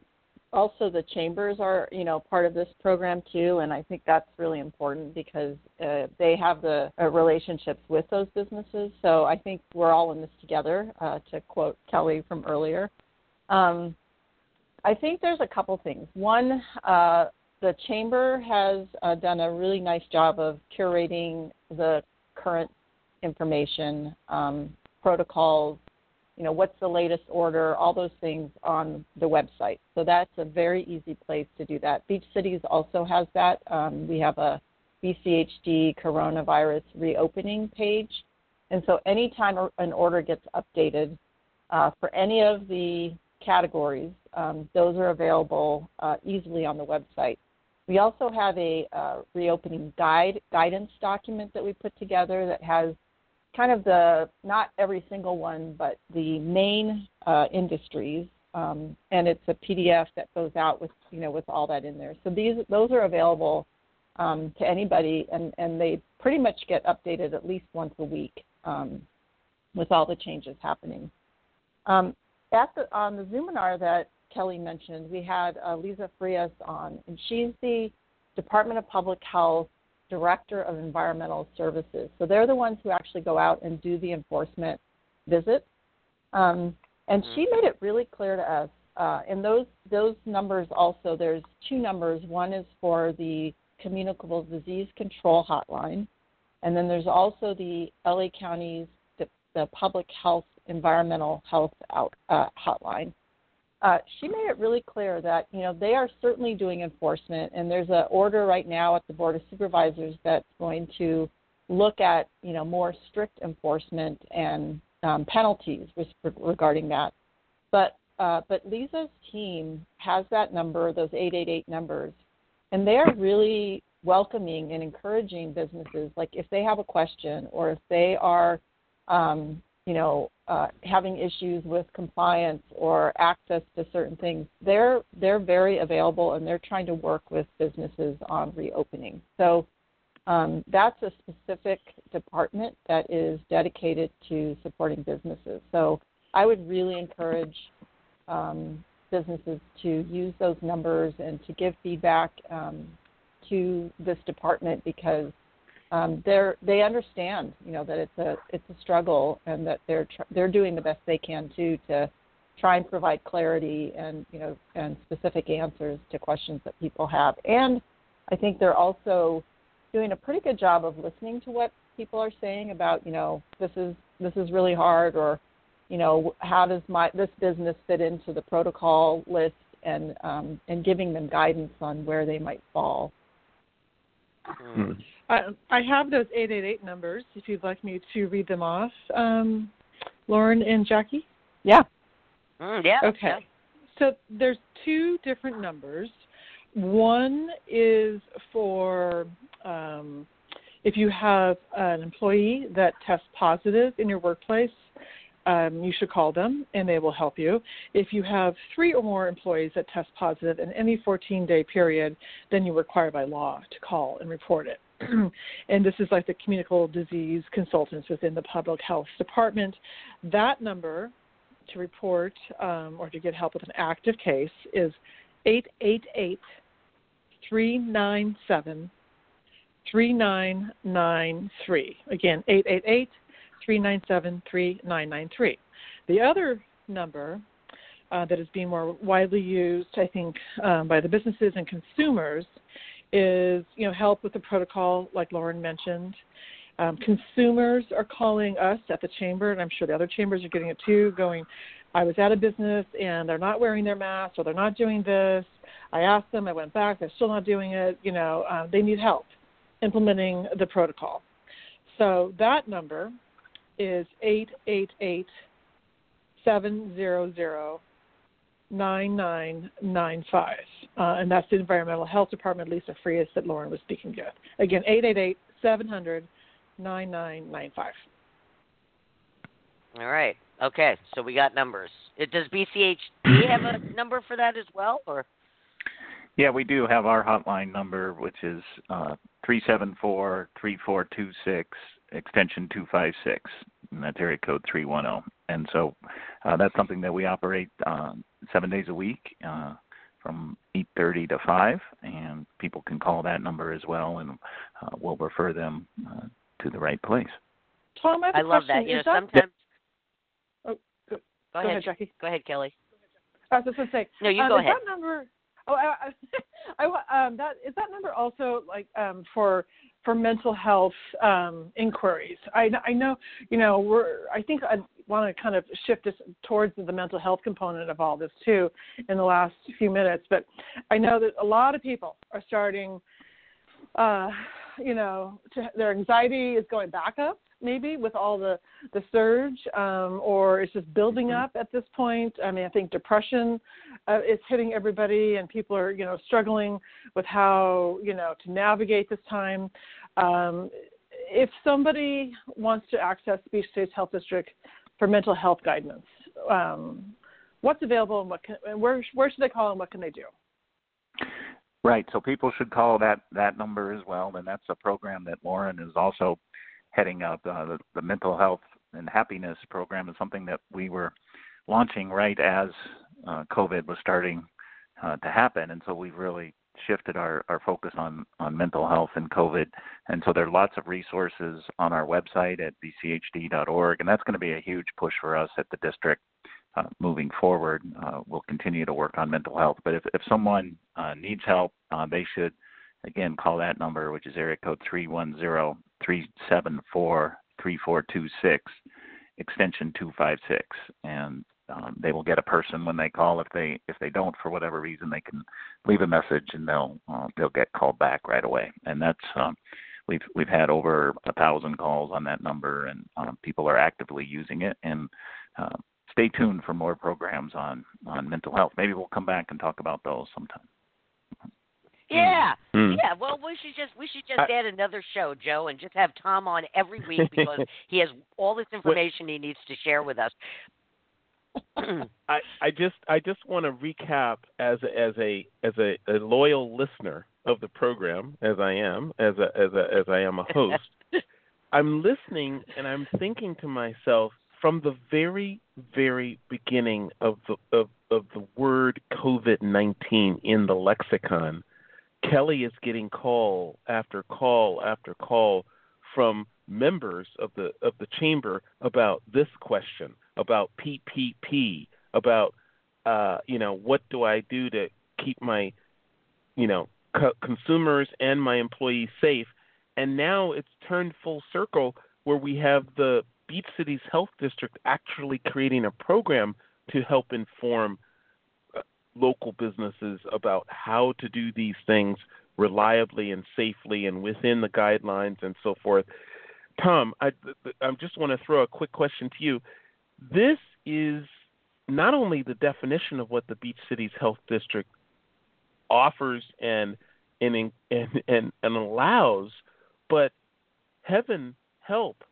also the chambers are you know part of this program too, and I think that's really important because uh, they have the uh, relationships with those businesses. So I think we're all in this together. Uh, to quote Kelly from earlier, um, I think there's a couple things. One, uh, the chamber has uh, done a really nice job of curating the current information, um, protocols, you know, what's the latest order, all those things on the website. So that's a very easy place to do that. Beach Cities also has that. Um, we have a BCHD coronavirus reopening page. And so anytime an order gets updated uh, for any of the categories, um, those are available uh, easily on the website. We also have a uh, reopening guide guidance document that we put together that has kind of the not every single one, but the main uh, industries, um, and it's a PDF that goes out with you know with all that in there. So these those are available um, to anybody, and and they pretty much get updated at least once a week um, with all the changes happening. Um, at the on the Zoominar that Kelly mentioned, we had uh, Lisa Frias on, and she's the Department of Public Health Director of Environmental Services. So they're the ones who actually go out and do the enforcement visits. Um, and she mm-hmm. made it really clear to us. Uh, and those those numbers also, there's two numbers. One is for the communicable disease control hotline, and then there's also the LA County's the, the public health environmental health out, uh, hotline uh, she made it really clear that you know they are certainly doing enforcement, and there's an order right now at the board of supervisors that's going to look at you know more strict enforcement and um, penalties regarding that. But uh, but Lisa's team has that number, those 888 numbers, and they are really welcoming and encouraging businesses. Like if they have a question or if they are um, you know, uh, having issues with compliance or access to certain things, they're they're very available and they're trying to work with businesses on reopening. So um, that's a specific department that is dedicated to supporting businesses. So I would really encourage um, businesses to use those numbers and to give feedback um, to this department because um, they're they understand you know that it's a it's a struggle and that they're tr- they're doing the best they can too to try and provide clarity and you know and specific answers to questions that people have and I think they're also doing a pretty good job of listening to what people are saying about you know this is this is really hard or you know how does my this business fit into the protocol list and um, and giving them guidance on where they might fall. Hmm. I, I have those 888 numbers if you'd like me to read them off, um, Lauren and Jackie. Yeah. Mm, yeah. Okay. Yeah. So there's two different numbers. One is for um, if you have an employee that tests positive in your workplace, um, you should call them and they will help you. If you have three or more employees that test positive in any 14 day period, then you're required by law to call and report it. and this is like the communicable disease consultants within the public health department. That number to report um, or to get help with an active case is 888 397 3993. Again, 888 397 3993. The other number uh, that is being more widely used, I think, um, by the businesses and consumers is you know help with the protocol, like Lauren mentioned. Um, consumers are calling us at the chamber, and I'm sure the other chambers are getting it too. Going, I was at a business and they're not wearing their masks, or they're not doing this. I asked them, I went back, they're still not doing it. You know, uh, they need help implementing the protocol. So that number is eight eight eight seven zero zero 9995. Uh, and that's the Environmental Health Department, Lisa Frias, that Lauren was speaking with. Again, 888 700 9995. All right. Okay. So we got numbers. It, does BCHD have a number for that as well? or? Yeah, we do have our hotline number, which is uh, 374 3426 extension 256, and that's area code 310. And so uh, that's something that we operate uh, seven days a week uh, from 8:30 to 5, and people can call that number as well, and uh, we'll refer them uh, to the right place. Tom, I, I love that. You know, that... sometimes. Oh, go, go, ahead, ahead, Jackie. Go ahead, Kelly. I was just going to say. No, you um, go is ahead. That number. Oh, I, I, um, that is that number also like um, for for mental health um, inquiries. I, I know, you know, we're. I think I want to kind of shift this towards the mental health component of all this too in the last few minutes. But I know that a lot of people are starting, uh, you know, to, their anxiety is going back up maybe with all the the surge um, or it's just building up at this point. I mean i think depression uh, is hitting everybody and people are you know struggling with how you know to navigate this time. Um, if somebody wants to access beach cities health district for mental health guidance um, what's available and what can, and where where should they call and what can they do? Right. So people should call that that number as well, and that's a program that Lauren is also heading up. Uh, the, the mental health and happiness program is something that we were launching right as uh, COVID was starting uh, to happen, and so we've really shifted our, our focus on, on mental health and COVID. And so there are lots of resources on our website at bchd.org, and that's going to be a huge push for us at the district uh, moving forward. Uh, we'll continue to work on mental health, but if, if someone uh, needs help, uh, they should again call that number, which is area code 310 374 3426, extension 256, and um, they will get a person when they call. If they if they don't for whatever reason, they can leave a message and they'll uh, they'll get called back right away. And that's um, we've we've had over a thousand calls on that number, and um, people are actively using it. And uh, stay tuned for more programs on on mental health. Maybe we'll come back and talk about those sometime. Yeah, Mm. yeah. Well, we should just we should just I- add another show, Joe, and just have Tom on every week because he has all this information he needs to share with us. I, I just I just want to recap as a, as a as a, a loyal listener of the program as I am as a as a as I am a host. I'm listening and I'm thinking to myself from the very very beginning of the of, of the word COVID-19 in the lexicon, Kelly is getting call after call after call from members of the of the chamber about this question, about PPP, about uh, you know what do I do to keep my you know co- consumers and my employees safe, and now it's turned full circle where we have the Beach Cities Health District actually creating a program to help inform local businesses about how to do these things reliably and safely and within the guidelines and so forth. Tom, I, I just want to throw a quick question to you. This is not only the definition of what the Beach Cities Health District offers and and and and, and allows, but heaven help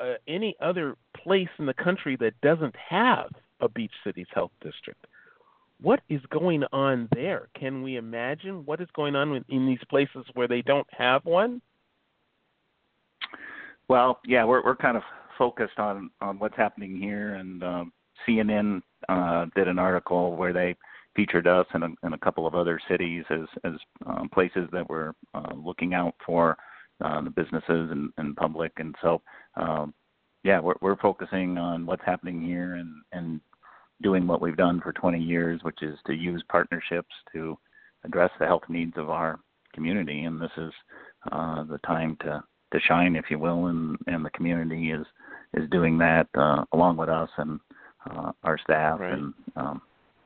uh, any other place in the country that doesn't have a Beach Cities Health District. What is going on there? Can we imagine what is going on in, these places where they don't have one? Well, yeah, we're we're kind of focused on on what's happening here, and um, CNN uh, did an article where they featured us and a, and a couple of other cities as as um, places that were uh, looking out for uh, the businesses and, and public, and so um, yeah, we're we're focusing on what's happening here and and doing what we've done for 20 years, which is to use partnerships to address the health needs of our community, and this is uh, the time to to shine, if you will, and and the community is is doing that uh, along with us and uh, our staff, Right. and um,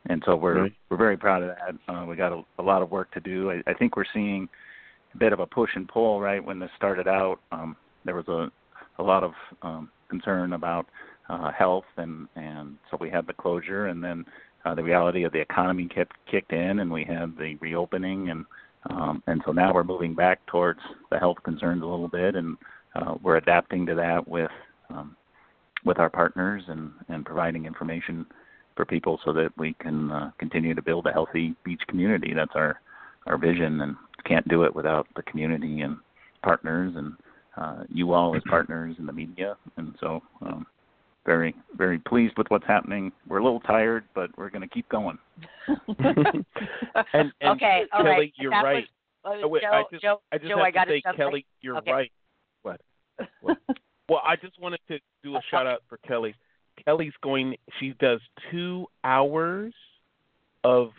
and so we're Right. we're very proud of that. Uh, we got a, a lot of work to do. I, I think we're seeing a bit of a push and pull. Right when this started out, um, there was a a lot of um, concern about uh, health, and and so we had the closure, and then uh, the reality of the economy kept kicked in, and we had the reopening, and um, and so now we're moving back towards the health concerns a little bit, and uh, we're adapting to that with um, with our partners and and providing information for people so that we can uh, continue to build a healthy beach community. That's our our vision, and can't do it without the community and partners and uh, you all as partners in the media. And so, um, very very pleased with what's happening. We're a little tired, but we're going to keep going. and, and okay, Kelly, right. you're that right. Was, uh, oh, wait, Joe, I just, Joe, I just Joe, have I to say, Kelly, you're okay. right. What? what? well, I just wanted to do a shout out for Kelly. Kelly's going. She does two hours of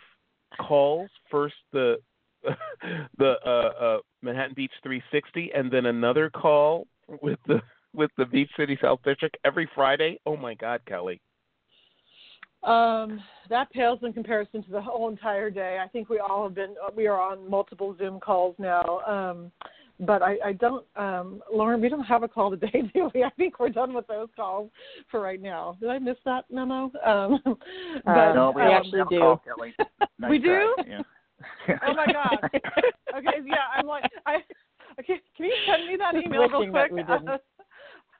calls. First the the uh, uh, Manhattan Beach 360, and then another call with the with the Beach Cities Health District every Friday. Oh my God, Kelly! Um, that pales in comparison to the whole entire day. I think we all have been. We are on multiple Zoom calls now. Um, but I, I don't, um, Lauren. We don't have a call today, do we? I think we're done with those calls for right now. Did I miss that memo? Um, but, Uh, no, we um, actually do. Call, Kelly. Nice We do? Yeah. oh my god. Okay, yeah. I'm like, I. Okay, can you send me that email real wishing that quick?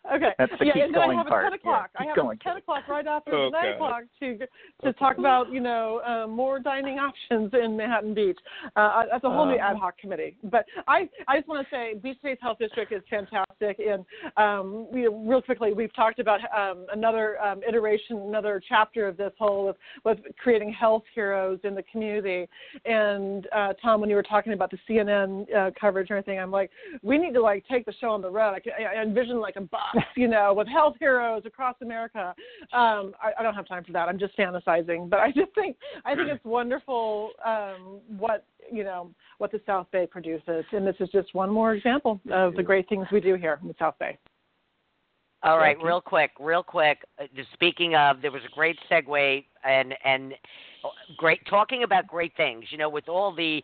We didn't. Okay. That's the yeah, keep and then going I have part. a ten Yeah, o'clock. I have going, a ten o'clock right after Okay. nine o'clock to to talk about you know um, more dining options in Manhattan Beach. Uh, that's a whole new Uh. ad hoc committee. But I I just want to say Beach Cities Health District is fantastic, and um, we real quickly we've talked about um, another um, iteration, another chapter of this whole with, with creating health heroes in the community. And uh, Tom, when you were talking about the CNN uh, coverage and everything, I'm like, we need to like take the show on the road. I, can, I I envision like a bus, you know, with health heroes across America. Um, I, I don't have time for that. I'm just fantasizing, but I just think I think it's wonderful um, what you know what the South Bay produces, and this is just one more example of the great things we do here in the South Bay. All right, real quick, real quick. uh, just Speaking of, there was a great segue and and uh, great talking about great things. You know, with all the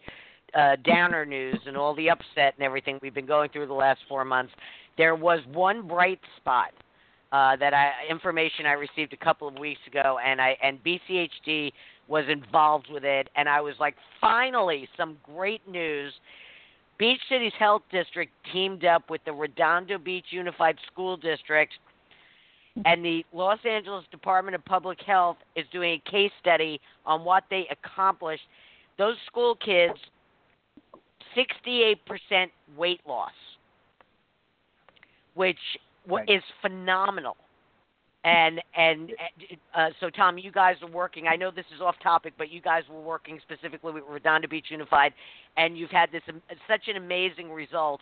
uh, downer news and all the upset and everything we've been going through the last four months, there was one bright spot uh, that I information I received a couple of weeks ago, and I and BCHD was involved with it, and I was like, finally, some great news. Beach Cities Health District teamed up with the Redondo Beach Unified School District, and the Los Angeles Department of Public Health is doing a case study on what they accomplished. Those school kids, 68% weight loss, which Right. is phenomenal. And and uh, so, Tom, you guys are working. I know this is off topic, but you guys were working specifically with Redondo Beach Unified, and you've had this such an amazing result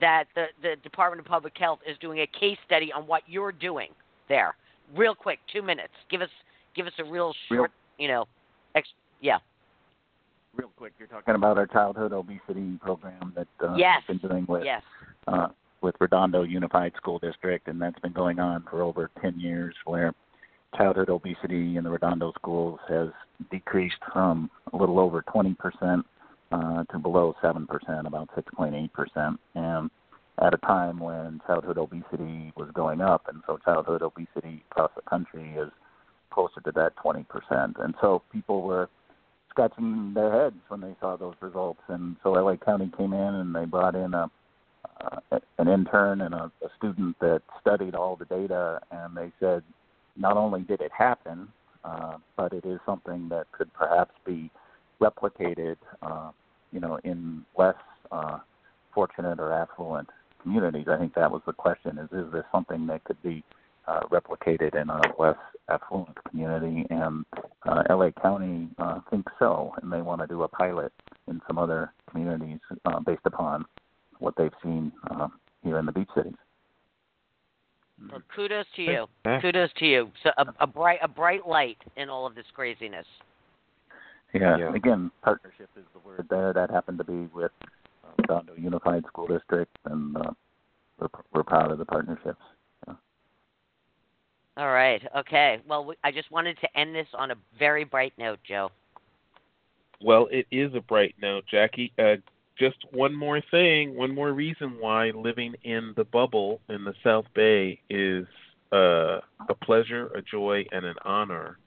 that the the Department of Public Health is doing a case study on what you're doing there. Real quick, two minutes. Give us give us a real Real- short, you know, ex- yeah. Real quick, you're talking about our childhood obesity program that uh, Yes. we've been doing with Yes. uh, with Redondo Unified School District, and that's been going on for over 10 years, where childhood obesity in the Redondo schools has decreased from a little over 20% uh, to below 7%, about 6.8%, and at a time when childhood obesity was going up, and so childhood obesity across the country is closer to that 20%, and so people were scratching their heads when they saw those results, and so LA County came in and they brought in a uh, an intern and a, a student that studied all the data, and they said not only did it happen, uh, but it is something that could perhaps be replicated, uh, you know, in less uh, fortunate or affluent communities. I think that was the question: is is this something that could be uh, replicated in a less affluent community? And uh, LA County uh, thinks so, and they want to do a pilot in some other communities uh, based upon what they've seen uh, here in the beach cities. Well, kudos to you. Kudos to you. So a, a bright a bright light in all of this craziness. Yeah. Yeah. Again, partnership is the word there. That happened to be with uh, Redondo Unified School District, and uh, we're we're proud of the partnerships. Yeah. All right. Okay. Well, we, I just wanted to end this on a very bright note, Joe. Well, it is a bright note, Jackie. Uh, just one more thing, one more reason why living in the bubble in the South Bay is uh, a pleasure, a joy, and an honor.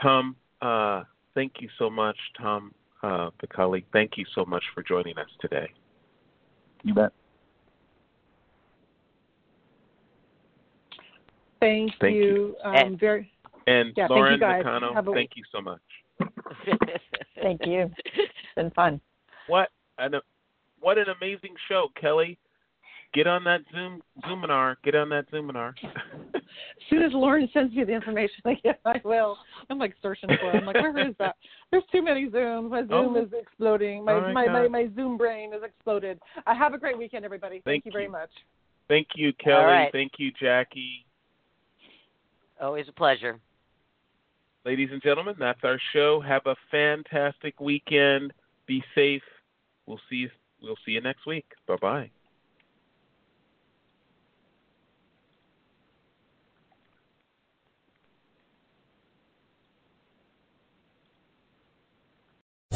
Tom, uh, thank you so much, Tom uh, Bakaly. Thank you so much for joining us today. You bet. Thank, Thank you. Um, And- very. And Yeah, Lauren guys. Nakano, a- thank you so much. Thank you. It's been fun. What an what an amazing show, Kelly. Get on that Zoom Zoominar. Get on that Zoominar. As soon as Lauren sends me the information, like, yeah, I will. I'm like searching for it. I'm like, where is that? There's too many Zooms. My Zoom Oh. is exploding. My, Oh my my, my, my Zoom brain is exploded. Uh, have a great weekend, everybody. Thank, Thank you very much. Thank you, Kelly. right. Thank you, Jackie. Always a pleasure. Ladies and gentlemen, that's our show. Have a fantastic weekend. Be safe. We'll see you we'll see you next week. Bye bye.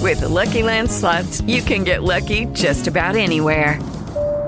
With the Lucky Land slots, you can get lucky just about anywhere.